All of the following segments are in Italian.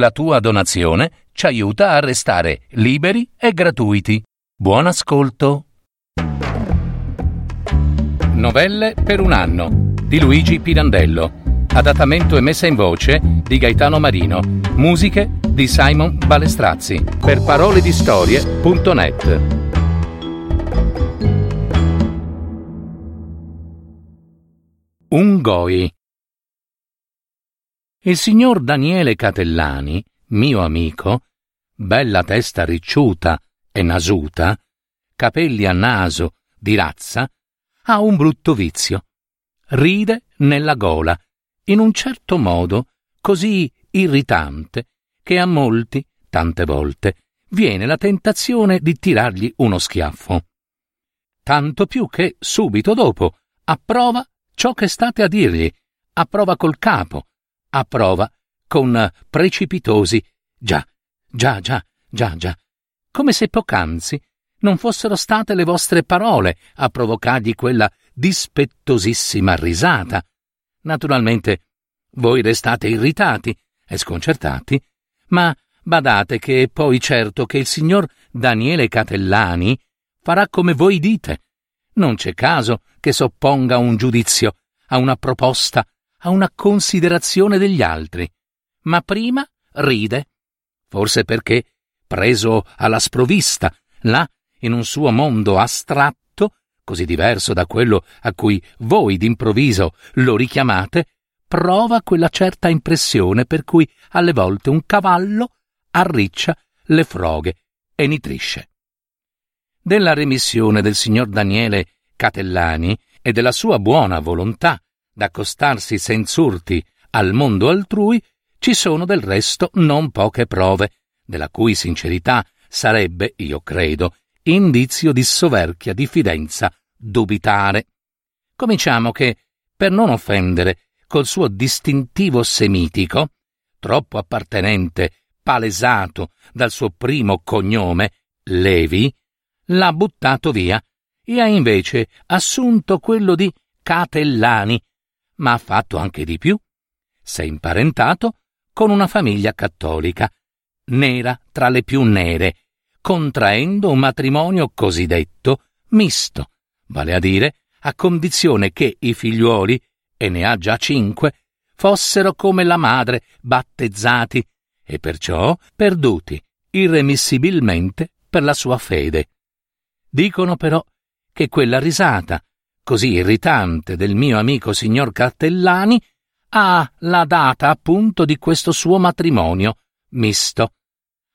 La tua donazione ci aiuta a restare liberi e gratuiti. Buon ascolto. Novelle per un anno di Luigi Pirandello. Adattamento e messa in voce di Gaetano Marino. Musiche di Simon Balestrazzi. Per parole di storie.net. Un goi. Il signor Daniele Catellani, mio amico, bella testa ricciuta e nasuta, capelli a naso di razza, ha un brutto vizio. Ride nella gola, in un certo modo così irritante che a molti, tante volte, viene la tentazione di tirargli uno schiaffo. Tanto più che subito dopo approva ciò che state a dirgli, approva col capo, approva con precipitosi già, già, già, già, già, come se poc'anzi non fossero state le vostre parole a provocargli quella dispettosissima risata. Naturalmente voi restate irritati e sconcertati, ma badate che è poi certo che il signor Daniele Catellani farà come voi dite. Non c'è caso che sopponga un giudizio, a una proposta, a una considerazione degli altri, ma prima ride, forse perché, preso alla sprovvista, là, in un suo mondo astratto, così diverso da quello a cui voi d'improvviso lo richiamate, prova quella certa impressione per cui alle volte un cavallo arriccia le froghe e nitrisce. Della remissione del signor Daniele Catellani e della sua buona volontà d'accostarsi senz'urti al mondo altrui, ci sono del resto non poche prove, della cui sincerità sarebbe, io credo, indizio di soverchia diffidenza dubitare. Cominciamo che, per non offendere, col suo distintivo semitico, troppo appartenente, palesato dal suo primo cognome, Levi, l'ha buttato via e ha invece assunto quello di Catellani, ma ha fatto anche di più. S'è imparentato con una famiglia cattolica, nera tra le più nere, contraendo un matrimonio cosiddetto misto, vale a dire a condizione che i figliuoli, e ne ha già cinque, fossero come la madre battezzati e perciò perduti irremissibilmente per la sua fede. Dicono però che quella risata così irritante del mio amico signor Cattellani ha la data appunto di questo suo matrimonio misto.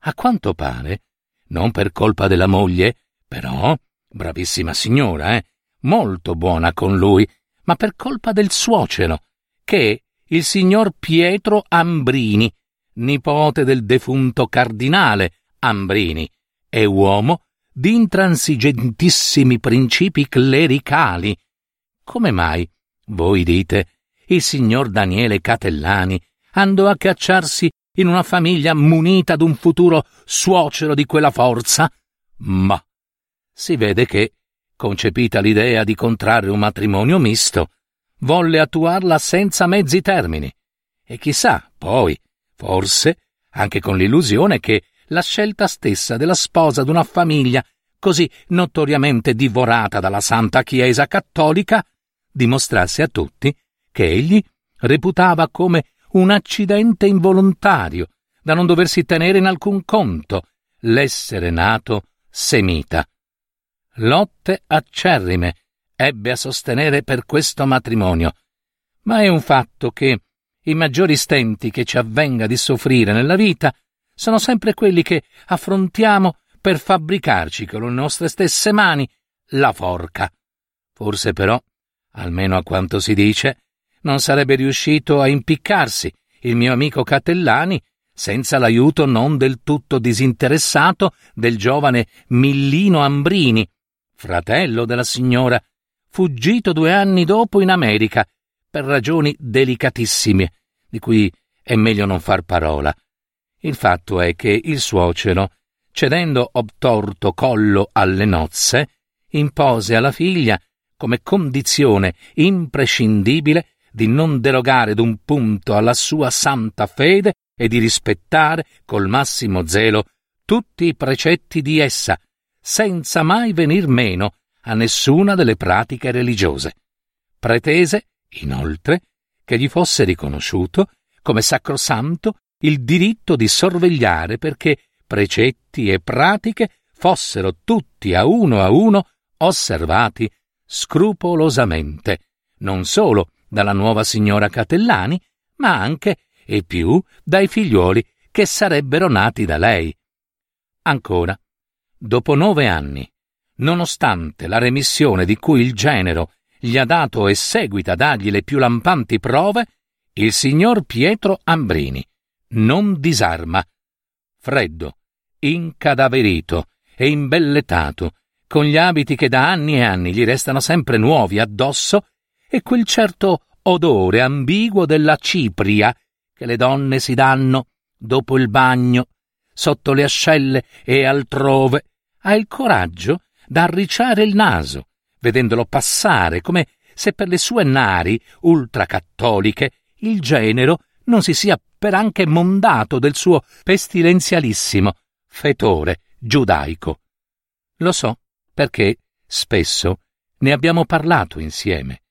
A quanto pare, non per colpa della moglie, però, bravissima signora, eh, molto buona con lui, ma per colpa del suocero, che è il signor Pietro Ambrini, nipote del defunto cardinale Ambrini, e uomo di intransigentissimi principi clericali. Come mai, voi dite, il signor Daniele Catellani andò a cacciarsi in una famiglia munita d'un futuro suocero di quella forza? Ma si vede che, concepita l'idea di contrarre un matrimonio misto, volle attuarla senza mezzi termini. E chissà, poi, forse, anche con l'illusione che la scelta stessa della sposa d'una famiglia così notoriamente divorata dalla Santa Chiesa cattolica, dimostrasse a tutti che egli reputava come un accidente involontario, da non doversi tenere in alcun conto, l'essere nato semita. Lotte acerrime ebbe a sostenere per questo matrimonio, ma è un fatto che i maggiori stenti che ci avvenga di soffrire nella vita sono sempre quelli che affrontiamo per fabbricarci con le nostre stesse mani la forca. Forse però, almeno a quanto si dice, non sarebbe riuscito a impiccarsi il mio amico Catellani senza l'aiuto non del tutto disinteressato del giovane Millino Ambrini, fratello della signora, fuggito due anni dopo in America per ragioni delicatissime, di cui è meglio non far parola. Il fatto è che il suocero, cedendo obtorto collo alle nozze, impose alla figlia, come condizione imprescindibile, di non derogare d'un punto alla sua santa fede e di rispettare col massimo zelo tutti i precetti di essa, senza mai venir meno a nessuna delle pratiche religiose. Pretese, inoltre, che gli fosse riconosciuto, come sacrosanto, il diritto di sorvegliare perché precetti e pratiche fossero tutti a uno a uno osservati scrupolosamente, non solo dalla nuova signora Catellani, ma anche e più dai figliuoli che sarebbero nati da lei. Ancora, dopo nove anni, nonostante la remissione di cui il genero gli ha dato e seguita a dargli le più lampanti prove, il signor Pietro Ambrini non disarma. Freddo, incadaverito e imbelletato, con gli abiti che da anni e anni gli restano sempre nuovi addosso, e quel certo odore ambiguo della cipria che le donne si danno dopo il bagno, sotto le ascelle e altrove, ha il coraggio d'arricciare il naso, vedendolo passare come se per le sue nari ultracattoliche il genero non si sia per anche mondato del suo pestilenzialissimo fetore giudaico. Lo so perché spesso ne abbiamo parlato insieme.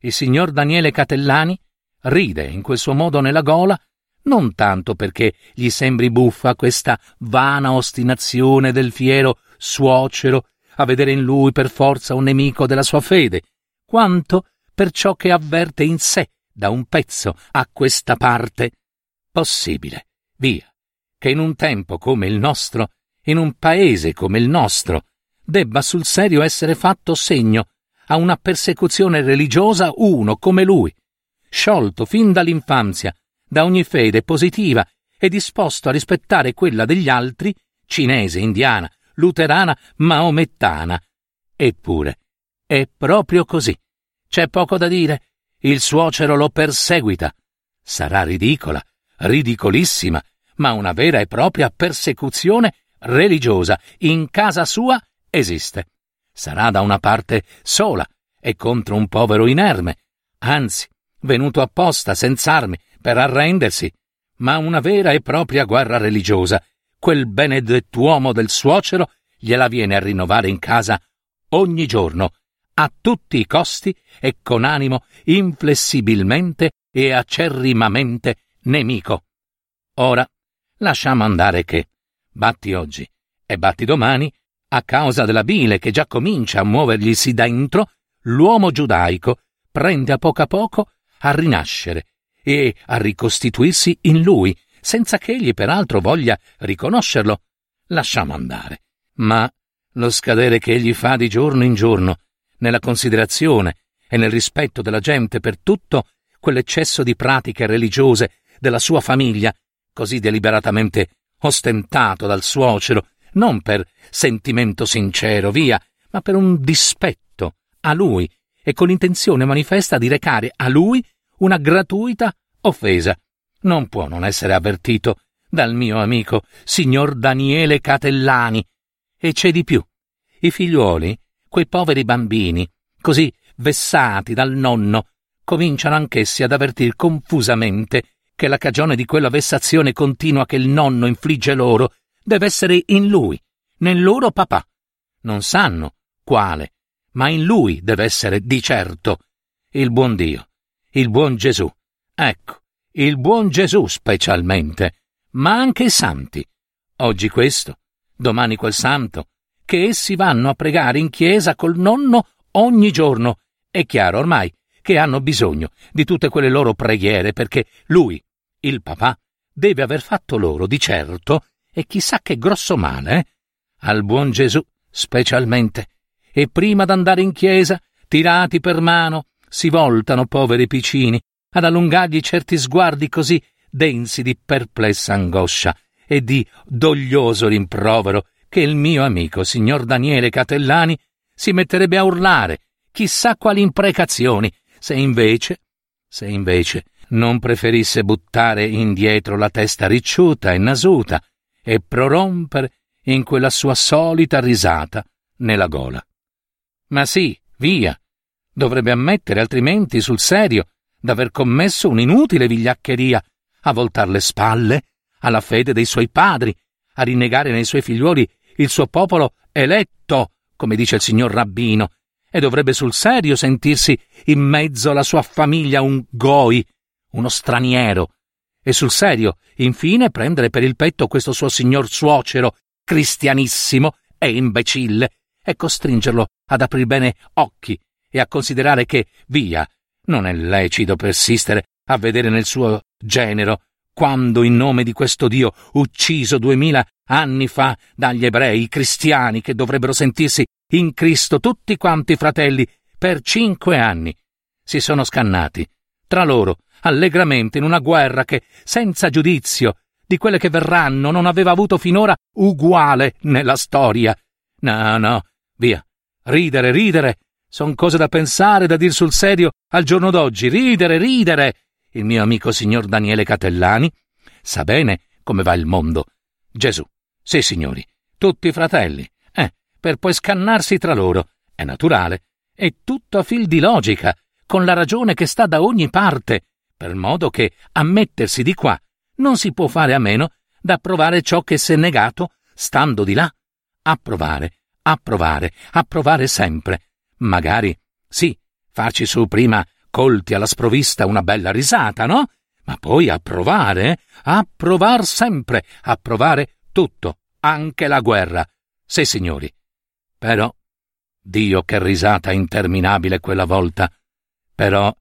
Il signor Daniele Catellani ride in quel suo modo nella gola non tanto perché gli sembri buffa questa vana ostinazione del fiero suocero a vedere in lui per forza un nemico della sua fede, quanto per ciò che avverte in sé da un pezzo a questa parte possibile, via, che in un tempo come il nostro, in un paese come il nostro, debba sul serio essere fatto segno a una persecuzione religiosa uno come lui, sciolto fin dall'infanzia da ogni fede positiva e disposto a rispettare quella degli altri, cinese, indiana, luterana, maomettana. Eppure, è proprio così. C'è poco da dire. Il suocero lo perseguita. Sarà ridicola, ridicolissima, ma una vera e propria persecuzione religiosa in casa sua esiste. Sarà da una parte sola e contro un povero inerme, anzi, venuto apposta senza armi per arrendersi, ma una vera e propria guerra religiosa. Quel benedettuomo del suocero gliela viene a rinnovare in casa ogni giorno, a tutti i costi e con animo inflessibilmente e acerrimamente nemico. Ora lasciamo andare che, batti oggi e batti domani, a causa della bile che già comincia a muoverglisi dentro, l'uomo giudaico prende a poco a poco a rinascere e a ricostituirsi in lui, senza che egli peraltro voglia riconoscerlo. Lasciamo andare. Ma lo scadere che egli fa di giorno in giorno, nella considerazione e nel rispetto della gente per tutto quell'eccesso di pratiche religiose della sua famiglia, così deliberatamente ostentato dal suocero, non per sentimento sincero, via, ma per un dispetto a lui e con intenzione manifesta di recare a lui una gratuita offesa. Non può non essere avvertito dal mio amico signor Daniele Catellani. E c'è di più. I figliuoli, quei poveri bambini, così vessati dal nonno, cominciano anch'essi ad avvertir confusamente che la cagione di quella vessazione continua che il nonno infligge loro deve essere in lui, nel loro papà. Non sanno quale, ma in lui deve essere di certo il buon Dio, il buon Gesù. Ecco, il buon Gesù specialmente, ma anche i santi. Oggi questo, domani quel santo, che essi vanno a pregare in chiesa col nonno ogni giorno. È chiaro ormai che hanno bisogno di tutte quelle loro preghiere perché lui, il papà deve aver fatto loro di certo, e chissà che grosso male, eh? Al buon Gesù specialmente. E prima d'andare in chiesa, tirati per mano, si voltano poveri piccini ad allungargli certi sguardi così densi di perplessa angoscia e di doglioso rimprovero che il mio amico signor Daniele Catellani si metterebbe a urlare chissà quali imprecazioni se invece se invece non preferisse buttare indietro la testa ricciuta e nasuta e prorompere in quella sua solita risata nella gola. Ma sì, via. Dovrebbe ammettere altrimenti sul serio d'aver commesso un'inutile vigliaccheria a voltar le spalle alla fede dei suoi padri, a rinnegare nei suoi figliuoli il suo popolo eletto, come dice il signor rabbino, e dovrebbe sul serio sentirsi in mezzo alla sua famiglia un goi, uno straniero, e sul serio, infine, prendere per il petto questo suo signor suocero, cristianissimo e imbecille, e costringerlo ad aprir bene occhi e a considerare che, via, non è lecito persistere a vedere nel suo genero quando in nome di questo Dio ucciso duemila anni fa dagli ebrei cristiani che dovrebbero sentirsi in Cristo tutti quanti fratelli per cinque anni, si sono scannati tra loro allegramente in una guerra che, senza giudizio, di quelle che verranno non aveva avuto finora uguale nella storia. No, no, via. Ridere, ridere. Son cose da pensare, da dir sul serio al giorno d'oggi. Ridere, ridere. Il mio amico signor Daniele Catellani sa bene come va il mondo. Gesù. Sì, signori. Tutti fratelli. Eh, per poi scannarsi tra loro. È naturale. È tutto a fil di logica, con la ragione che sta da ogni parte per modo che a mettersi di qua non si può fare a meno d'approvare ciò che s'è negato stando di là. Approvare, approvare, approvare sempre. Magari, sì, farci su prima colti alla sprovvista una bella risata, no? Ma poi approvare, eh? approvar sempre, approvare tutto, anche la guerra. Sì, signori. Però, Dio che risata interminabile quella volta. Però,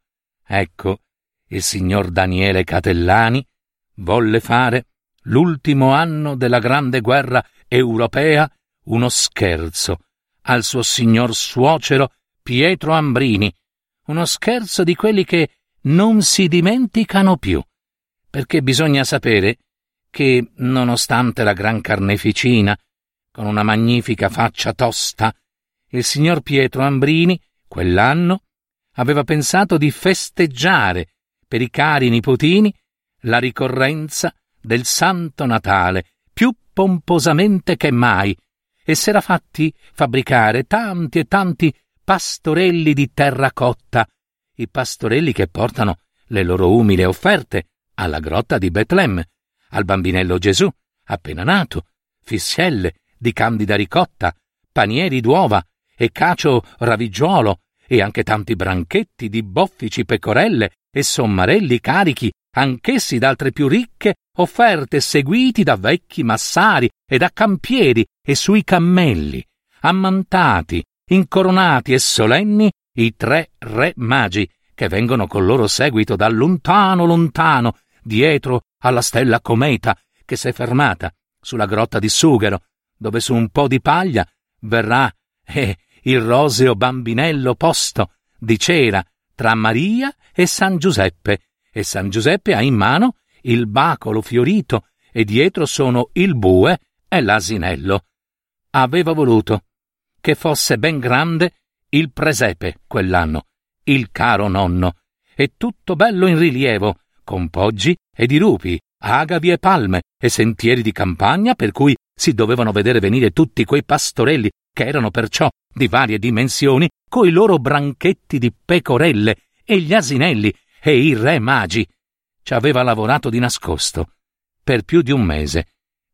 ecco, il signor Daniele Catellani volle fare l'ultimo anno della grande guerra europea uno scherzo al suo signor suocero Pietro Ambrini, uno scherzo di quelli che non si dimenticano più, perché bisogna sapere che, nonostante la gran carneficina, con una magnifica faccia tosta, il signor Pietro Ambrini, quell'anno, aveva pensato di festeggiare per i cari nipotini la ricorrenza del Santo Natale più pomposamente che mai e s'era fatti fabbricare tanti e tanti pastorelli di terracotta, i pastorelli che portano le loro umili offerte alla grotta di Betlemme, al bambinello Gesù, appena nato, fischelle di candida ricotta, panieri d'uova e cacio raviggiolo e anche tanti branchetti di boffici pecorelle e sommarelli carichi, anch'essi d'altre più ricche, offerte seguiti da vecchi massari e da campieri e sui cammelli, ammantati, incoronati e solenni i tre re magi, che vengono col loro seguito da lontano lontano, dietro alla stella cometa che s'è fermata sulla grotta di Sughero, dove su un po' di paglia verrà eh, il roseo bambinello posto di cera tra Maria e San Giuseppe, e San Giuseppe ha in mano il bacolo fiorito e dietro sono il bue e l'asinello. Aveva voluto che fosse ben grande il presepe quell'anno, il caro nonno, e tutto bello in rilievo, con poggi e dirupi, agavi e palme e sentieri di campagna per cui si dovevano vedere venire tutti quei pastorelli che erano perciò di varie dimensioni, coi loro branchetti di pecorelle e gli asinelli e i re magi. Ci aveva lavorato di nascosto per più di un mese,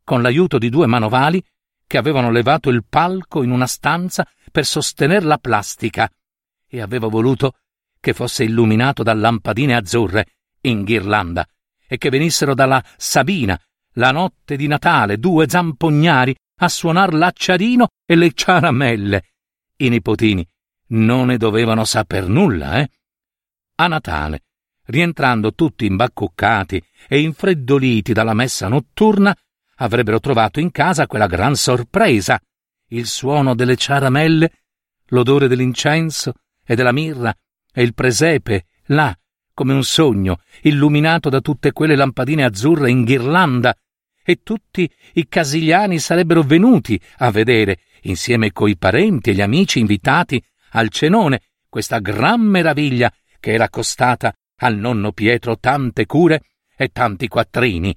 con l'aiuto di due manovali che avevano levato il palco in una stanza per sostener la plastica e aveva voluto che fosse illuminato da lampadine azzurre in ghirlanda e che venissero dalla Sabina la notte di Natale due zampognari a suonar l'acciarino e le ciaramelle. I nipotini non ne dovevano saper nulla, eh? A Natale, rientrando tutti imbacuccati e infreddoliti dalla messa notturna, avrebbero trovato in casa quella gran sorpresa, il suono delle ciaramelle, l'odore dell'incenso e della mirra e il presepe là, come un sogno, illuminato da tutte quelle lampadine azzurre in ghirlanda e tutti i casigliani sarebbero venuti a vedere, insieme coi parenti e gli amici invitati, al cenone, questa gran meraviglia che era costata al nonno Pietro tante cure e tanti quattrini.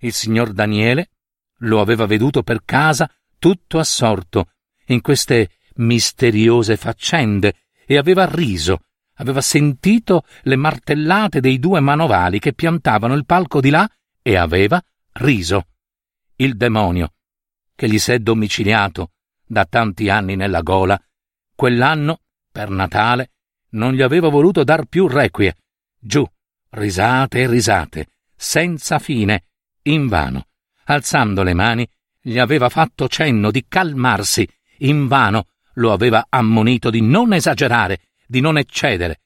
Il signor Daniele lo aveva veduto per casa tutto assorto in queste misteriose faccende e aveva riso, aveva sentito le martellate dei due manovali che piantavano il palco di là e aveva riso. Il demonio, che gli s'è domiciliato da tanti anni nella gola, quell'anno, per Natale, non gli aveva voluto dar più requie. Giù, risate e risate, senza fine, invano. Alzando le mani, gli aveva fatto cenno di calmarsi, invano lo aveva ammonito di non esagerare, di non eccedere.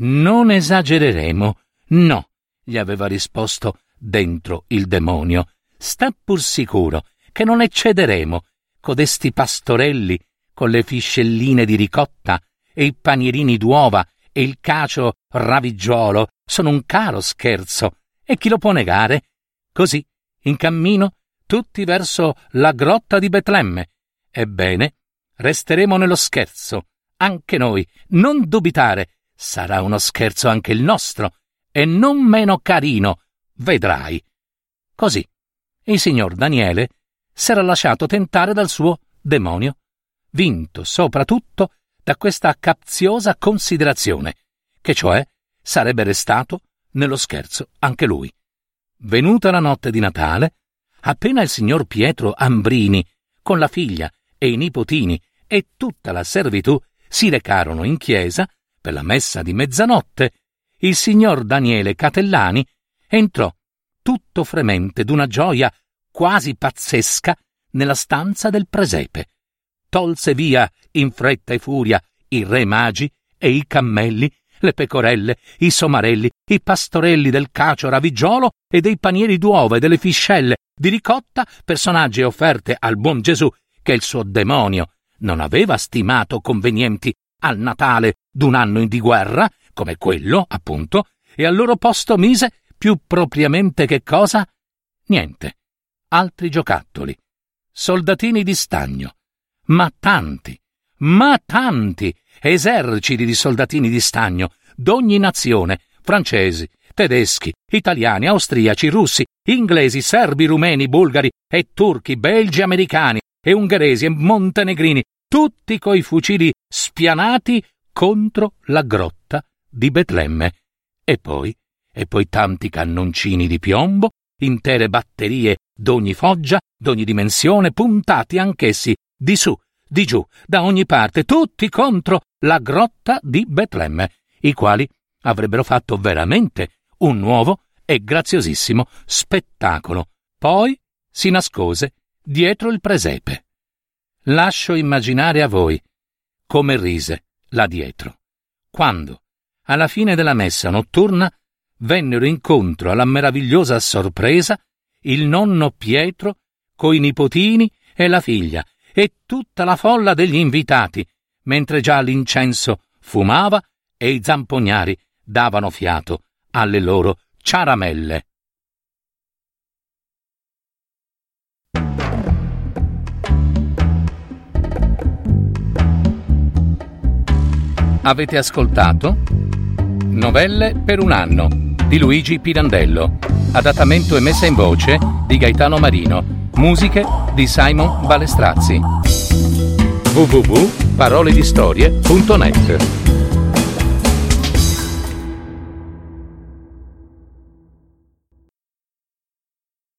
Non esagereremo, no, gli aveva risposto dentro il demonio. Sta pur sicuro che non eccederemo. Codesti pastorelli, con le fiscelline di ricotta e i panierini d'uova e il cacio raviggiolo, sono un caro scherzo. E chi lo può negare? Così, in cammino, tutti verso la grotta di Betlemme. Ebbene, resteremo nello scherzo, anche noi, non dubitare, sarà uno scherzo anche il nostro, e non meno carino, vedrai. Così, il signor Daniele s'era lasciato tentare dal suo demonio, vinto soprattutto da questa capziosa considerazione, che cioè sarebbe restato nello scherzo anche lui. Venuta la notte di Natale, appena il signor Pietro Ambrini, con la figlia e i nipotini e tutta la servitù si recarono in chiesa per la messa di mezzanotte, il signor Daniele Catellani entrò tutto fremente d'una gioia quasi pazzesca nella stanza del presepe. Tolse via in fretta e furia i re magi e i cammelli, le pecorelle, i somarelli, i pastorelli del cacio raviggiolo e dei panieri d'uova e delle fiscelle di ricotta, personaggi offerte al buon Gesù che il suo demonio non aveva stimato convenienti al Natale d'un anno di guerra, come quello, appunto, e al loro posto mise più propriamente che cosa? Niente. Altri giocattoli. Soldatini di stagno. Ma tanti, ma tanti eserciti di soldatini di stagno, d'ogni nazione, francesi, tedeschi, italiani, austriaci, russi, inglesi, serbi, rumeni, bulgari e turchi, belgi, americani, e ungheresi e montenegrini, tutti coi fucili spianati contro la grotta di Betlemme. E poi, e poi tanti cannoncini di piombo, intere batterie d'ogni foggia, d'ogni dimensione, puntati anch'essi di su, di giù, da ogni parte, tutti contro la grotta di Betlemme, i quali avrebbero fatto veramente un nuovo e graziosissimo spettacolo. Poi si nascose dietro il presepe. Lascio immaginare a voi come rise là dietro, quando, alla fine della messa notturna, vennero incontro alla meravigliosa sorpresa il nonno Pietro coi nipotini e la figlia e tutta la folla degli invitati, mentre già l'incenso fumava e i zampognari davano fiato alle loro ciaramelle. Avete ascoltato? Novelle per un anno di Luigi Pirandello. Adattamento e messa in voce di Gaetano Marino. Musiche di Simon Balestrazzi. www.paroledistorie.net